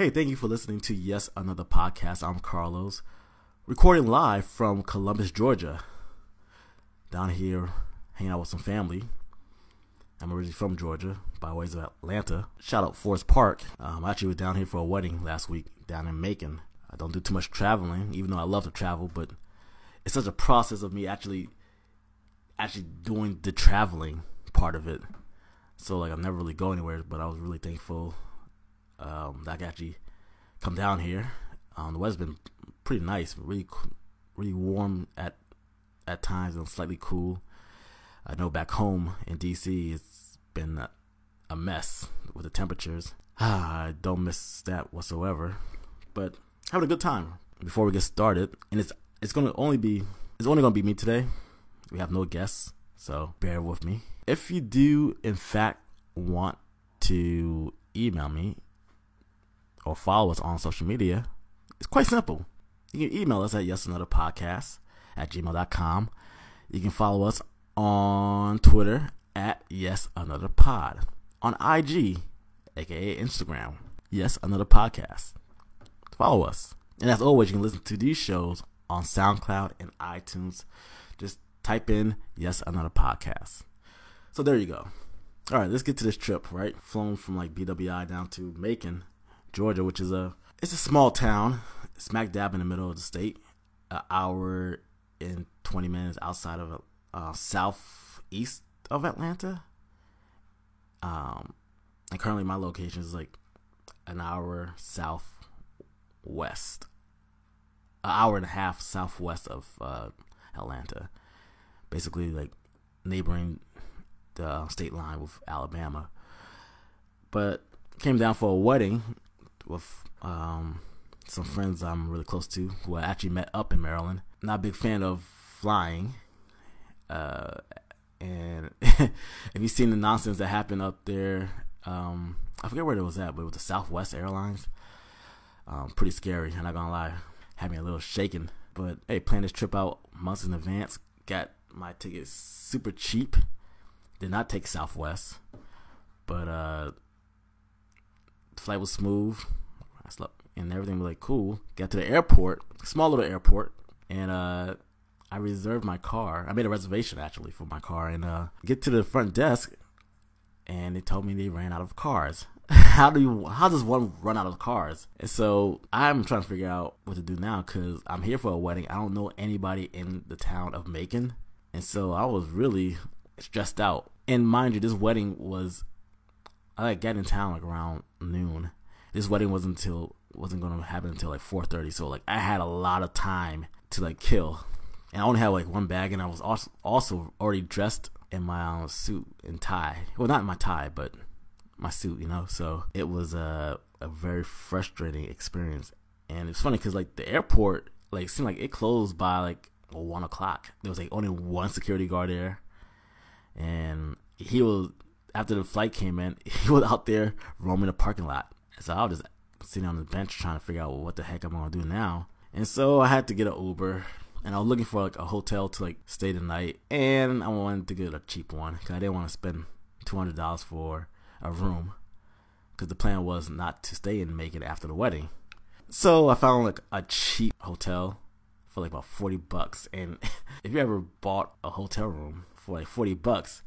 Hey, thank you for listening to Yes Another Podcast. I'm Carlos, recording live from Columbus, Georgia. Down here, hanging out with some family. I'm originally from Georgia, by ways of Atlanta. Shout out Forest Park. Um, I actually was down here for a wedding last week down in Macon. I don't do too much traveling, even though I love to travel, but it's such a process of me actually actually doing the traveling part of it. So like I'm never really go anywhere, but I was really thankful um, that actually come down here. Um, the weather's been pretty nice, really really warm at at times and slightly cool. I know back home in DC it's been a, a mess with the temperatures. I don't miss that whatsoever, but having a good time. Before we get started, and it's it's gonna only be it's only gonna be me today. We have no guests, so bear with me. If you do, in fact, want to email me or follow us on social media, it's quite simple. You can email us at yesanotherpodcast at gmail.com. You can follow us on Twitter at Yes Another Pod. On IG, aka Instagram, Yes Another Podcast. Follow us. And as always, you can listen to these shows on SoundCloud and iTunes. Just type in Yes Another Podcast. So there you go. All right, let's get to this trip, right? Flown from like BWI down to Macon, Georgia, which is a it's a small town, smack dab in the middle of the state. An hour and 20 minutes outside of uh, southeast of Atlanta. Um, and currently my location is like an hour southwest, an hour and a half southwest of uh, Atlanta. Basically, like neighboring the state line with Alabama. But came down for a wedding with um, some friends I'm really close to who I actually met up in Maryland. Not a big fan of flying. Uh, and if you've seen the nonsense that happened up there, um, I forget where it was at, but it was the Southwest Airlines. Um, pretty scary. I'm not gonna lie, had me a little shaken. But hey, planned this trip out months in advance. Got my tickets super cheap. Did not take Southwest, but uh, flight was smooth. I slept and everything was like cool. Got to the airport, small little airport, and uh, I reserved my car. I made a reservation actually for my car, and uh, get to the front desk, and they told me they ran out of cars. how do you? How does one run out of cars? And so I'm trying to figure out what to do now because I'm here for a wedding. I don't know anybody in the town of Macon, and so I was really stressed out. And mind you, this wedding was I like got in town like around noon. This wedding wasn't until wasn't gonna happen until like 4:30. So like I had a lot of time to like kill, and I only had like one bag, and I was also also already dressed in my um, suit and tie. Well, not my tie, but my suit, you know. So it was a a very frustrating experience, and it's funny because like the airport like seemed like it closed by like one o'clock. There was like only one security guard there, and he was after the flight came in, he was out there roaming the parking lot. So I was just sitting on the bench trying to figure out what the heck I'm gonna do now. And so I had to get an Uber, and I was looking for like a hotel to like stay the night, and I wanted to get a cheap one because I didn't want to spend two hundred dollars for a room because the plan was not to stay and make it after the wedding. So I found like a cheap hotel for like about forty bucks, and if you ever bought a hotel room for like forty bucks,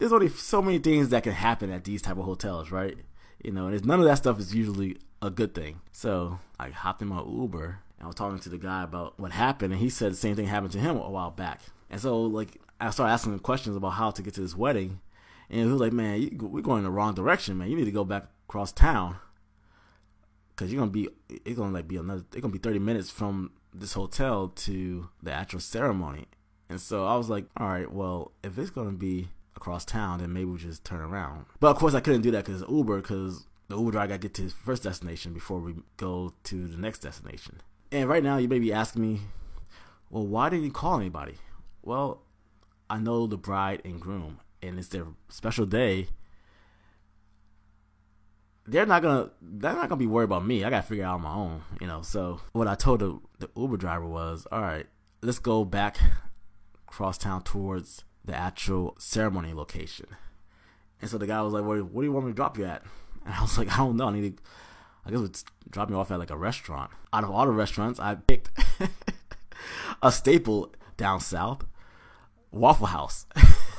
there's only so many things that can happen at these type of hotels, right? You know, and none of that stuff is usually a good thing. So I hopped in my Uber and I was talking to the guy about what happened, and he said the same thing happened to him a while back. And so like I started asking him questions about how to get to this wedding, and he was like, "Man, you, we're going in the wrong direction, man. You need to go back across town." Cause you're gonna be, it's gonna like be another, it's gonna be 30 minutes from this hotel to the actual ceremony. And so I was like, all right, well, if it's gonna be across town, then maybe we just turn around. But of course, I couldn't do that because Uber, because the Uber driver got to get to his first destination before we go to the next destination. And right now, you may be asking me, well, why didn't you call anybody? Well, I know the bride and groom, and it's their special day. They're not gonna. They're not gonna be worried about me. I gotta figure out on my own, you know. So what I told the, the Uber driver was, all right, let's go back cross town towards the actual ceremony location. And so the guy was like, well, "What do you want me to drop you at?" And I was like, "I don't know. I need to, I guess it dropped me off at like a restaurant. Out of all the restaurants, I picked a staple down south, Waffle House.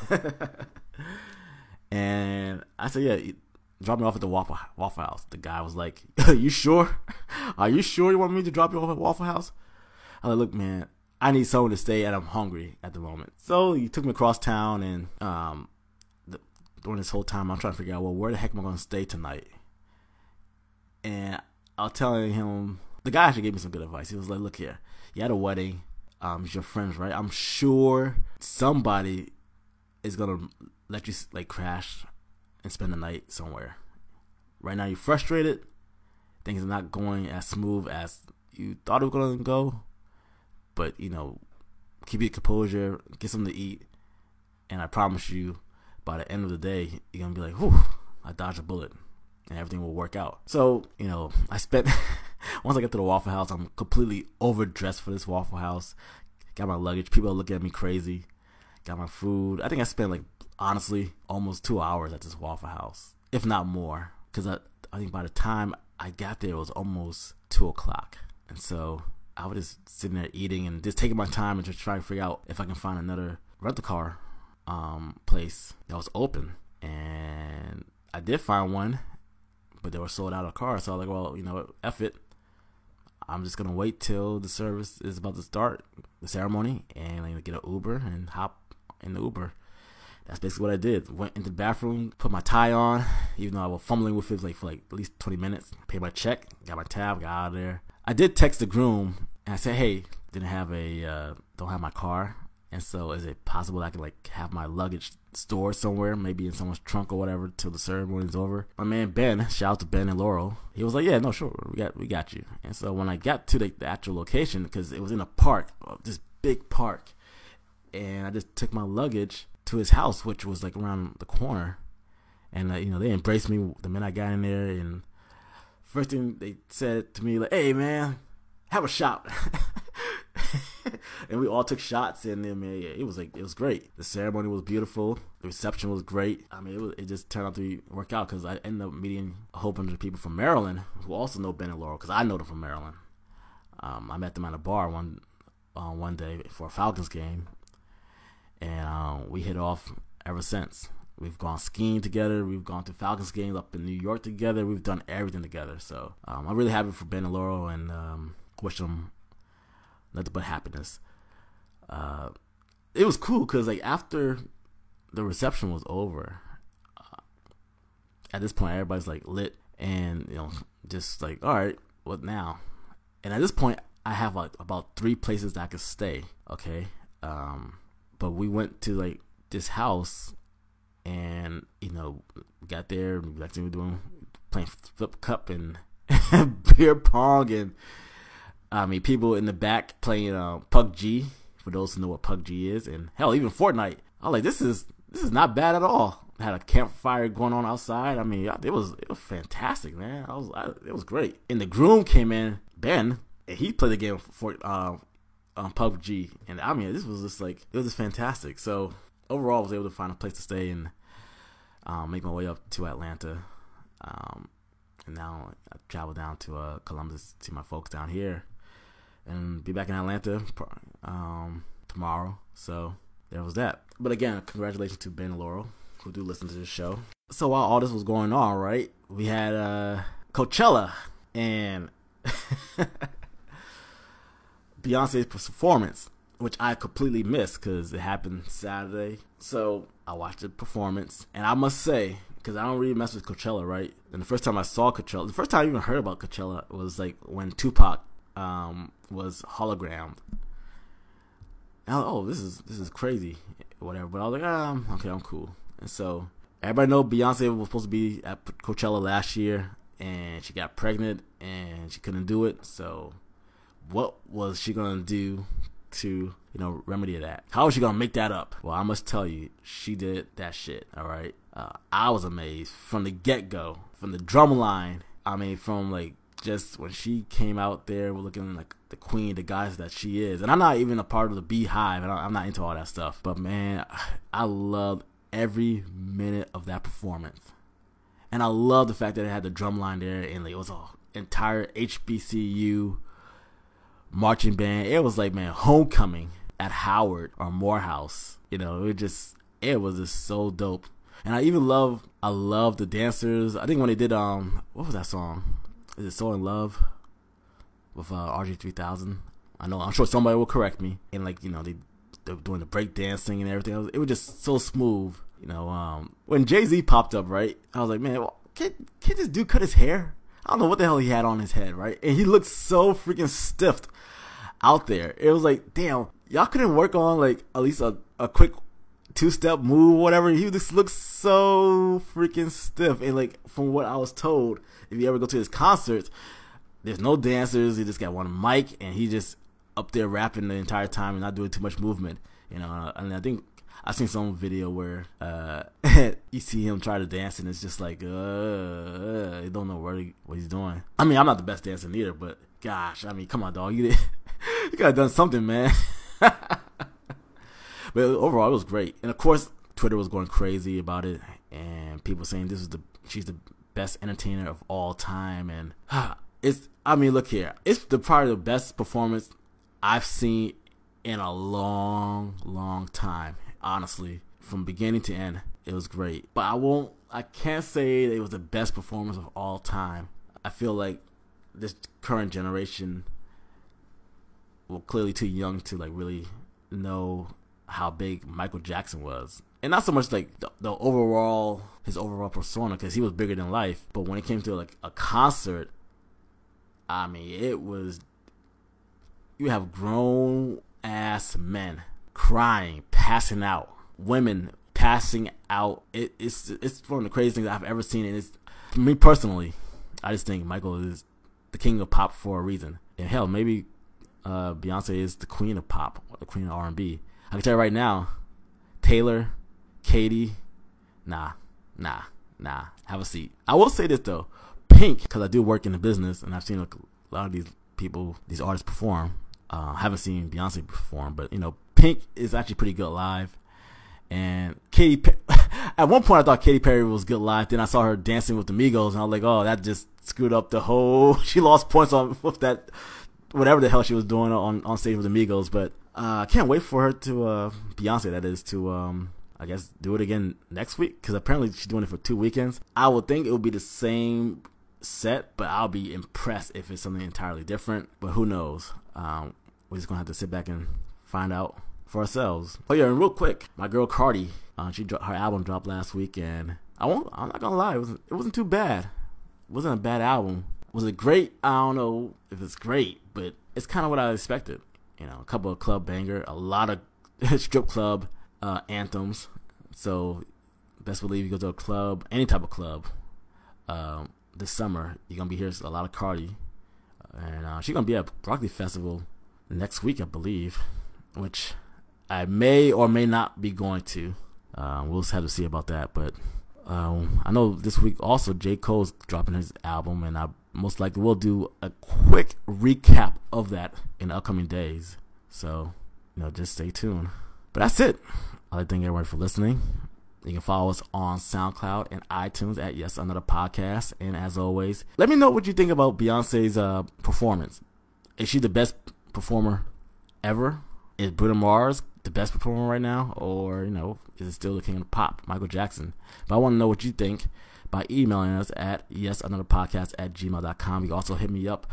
and I said, yeah, drop me off at the Waffle Waffle House. The guy was like, Are "You sure? Are you sure you want me to drop you off at Waffle House?" I was like, "Look, man, I need someone to stay, and I'm hungry at the moment." So he took me across town, and um, the, during this whole time, I'm trying to figure out, well, where the heck am I going to stay tonight? And I was telling him, the guy actually gave me some good advice. He was like, "Look here, you had a wedding. Um, it's your friends, right? I'm sure somebody is gonna let you like crash and spend the night somewhere. Right now, you're frustrated. Things are not going as smooth as you thought it was going to go. But, you know, keep your composure, get something to eat. And I promise you, by the end of the day, you're to be like, whew, I dodged a bullet. And everything will work out. So, you know, I spent, once I get to the Waffle House, I'm completely overdressed for this Waffle House. Got my luggage. People are looking at me crazy. Got my food. I think I spent like honestly almost two hours at this Waffle House, if not more. Because I, I think by the time I got there, it was almost two o'clock. And so I was just sitting there eating and just taking my time and just trying to figure out if I can find another rental car um, place that was open. And I did find one, but they were sold out of cars. So I was like, well, you know, F it. I'm just gonna wait till the service is about to start, the ceremony, and I'm get an Uber and hop in the Uber that's basically what I did. Went into the bathroom, put my tie on, even though I was fumbling with it like for like at least 20 minutes. Paid my check, got my tab, got out of there. I did text the groom and I said, "Hey, didn't have a, uh, don't have my car, and so is it possible I could like have my luggage stored somewhere, maybe in someone's trunk or whatever, till the ceremony's over?" My man Ben, shout out to Ben and Laurel, he was like, "Yeah, no, sure, we got we got you." And so when I got to the, the actual location, because it was in a park, this big park, and I just took my luggage to his house, which was like around the corner. And uh, you know, they embraced me the minute I got in there. And first thing they said to me, like, "Hey, man, have a shot." and we all took shots, and then man, yeah, it was like it was great. The ceremony was beautiful. The reception was great. I mean, it was it just turned out to be, work out because I ended up meeting a whole bunch of people from Maryland who also know Ben and Laurel because I know them from Maryland. Um, I met them at a bar one uh, one day for a Falcons game, and um, we hit off ever since. We've gone skiing together. We've gone to Falcons games up in New York together. We've done everything together. So um, I'm really happy for Ben and Laurel and um, wish them nothing but happiness. Uh, it was cool because like after the reception was over, uh, at this point everybody's like lit and you know just like all right, what now? And at this point I have like about three places that I could stay. Okay, um, but we went to like this house and you know got there like we were doing playing flip cup and beer pong and I mean people in the back playing uh, PUBG for those who know what PUBG is and hell even Fortnite. I was like this is this is not bad at all. I had a campfire going on outside. I mean it was it was fantastic, man. I was I, it was great. And the groom came in, Ben, and he played the game for uh, um, and I mean, this was just like it was just fantastic. So overall, I was able to find a place to stay and um, make my way up to Atlanta. Um, and now I travel down to uh, Columbus to see my folks down here, and be back in Atlanta um, tomorrow. So there was that. But again, congratulations to Ben Laurel who do listen to this show. So while all this was going on, right, we had uh, Coachella and. Beyonce's performance, which I completely missed because it happened Saturday. So I watched the performance, and I must say, because I don't really mess with Coachella, right? And the first time I saw Coachella, the first time I even heard about Coachella was like when Tupac um, was hologrammed. Was, oh, this is this is crazy, whatever. But I was like, um, okay, I'm cool. And so everybody know Beyonce was supposed to be at Coachella last year, and she got pregnant and she couldn't do it. So what was she gonna do to you know remedy that? How was she gonna make that up? Well, I must tell you, she did that shit. All right, uh, I was amazed from the get go, from the drum line. I mean, from like just when she came out there looking like the queen, the guys that she is. And I'm not even a part of the BeyHive, and I'm not into all that stuff. But man, I loved every minute of that performance. And I love the fact that it had the drum line there and like, it was all entire HBCU marching band. It was like man, homecoming at Howard or Morehouse. You know, it just it was just so dope. And I even love I love the dancers. I think when they did um what was that song? Is it So in Love with uh, RG three thousand? I know I'm sure somebody will correct me. And like you know they they were doing the break dancing and everything. It was, it was just so smooth. You know, um, when Jay Z popped up, right? I was like, man, well, can can this dude cut his hair? I don't know what the hell he had on his head, right? And he looked so freaking stiffed out there. It was like, damn, y'all couldn't work on like at least a, a quick two step move, whatever. He just looks so freaking stiff. And like from what I was told, if you ever go to his concerts, there's no dancers. He just got one mic and he just up there rapping the entire time and not doing too much movement. You know, and I think I seen some video where uh, you see him try to dance and it's just like uh, uh, you don't know what, he, what he's doing. I mean, I'm not the best dancer either, but gosh, I mean, come on, dog, you you gotta done something, man. But overall, it was great. And of course, Twitter was going crazy about it, and people saying this is the she's the best entertainer of all time. And it's I mean, look here, it's the probably the best performance I've seen in a long, long time. Honestly, from beginning to end, it was great. But I won't. I can't say it was the best performance of all time. I feel like this current generation, well, clearly too young to like really know how big Michael Jackson was. And not so much like the, the overall his overall persona because he was bigger than life, but when it came to like a concert, I mean, it was you have grown ass men crying, passing out, women passing out. It, it's it's one of the craziest things I've ever seen, and it's me personally. I just think Michael is the king of pop for a reason. And hell, maybe uh, Beyonce is the queen of pop, or the queen of R and B. I can tell you right now, Taylor, Katy, nah, nah, nah. Have a seat. I will say this though, Pink, because I do work in the business and I've seen a lot of these people, these artists perform. Uh, haven't seen Beyonce perform, but you know, Pink is actually pretty good live. And Katy, at one point I thought Katy Perry was good live. Then I saw her dancing with the Migos, and I was like, oh, that just screwed up the whole. She lost points on with that, whatever the hell she was doing on on stage with the Migos. But uh, I can't wait for her to uh, Beyonce. That is to um, I guess do it again next week because apparently she's doing it for two weekends. I would think it would be the same set, but I'll be impressed if it's something entirely different. But who knows? Um, we're just gonna have to sit back and find out for ourselves. Oh yeah, and real quick, my girl Cardi, uh, she her album dropped last week, and I won't. I'm not gonna lie, it wasn't. It wasn't too bad. It wasn't a bad album. Was it great? I don't know if it's great, but it's kind of what I expected you know, a couple of club banger, a lot of strip club uh, anthems. So best believe you go to a club, any type of club, um, this summer, you're gonna be hearing a lot of Cardi, and uh, she's gonna be at Broccoli Festival next week, I believe, which I may or may not be going to. Uh, we'll just have to see about that. But um, I know this week also J Cole's dropping his album, and I most likely will do a quick recap of that in upcoming days. So, you know, just stay tuned. But that's it. I'd like to thank everyone for listening. You can follow us on SoundCloud and iTunes at Yes Another Podcast. And as always, let me know what you think about Beyonce's uh, performance. Is she the best performer ever? Is Bruno Mars the best performer right now? Or, you know, is it still the king of pop, Michael Jackson? But I want to know what you think by emailing us at yesanotherpodcast at gmail.com. You also hit me up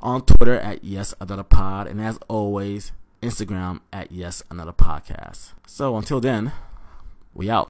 on Twitter at yesanotherpod. And as always, Instagram at yesanotherpodcast. So until then, we out.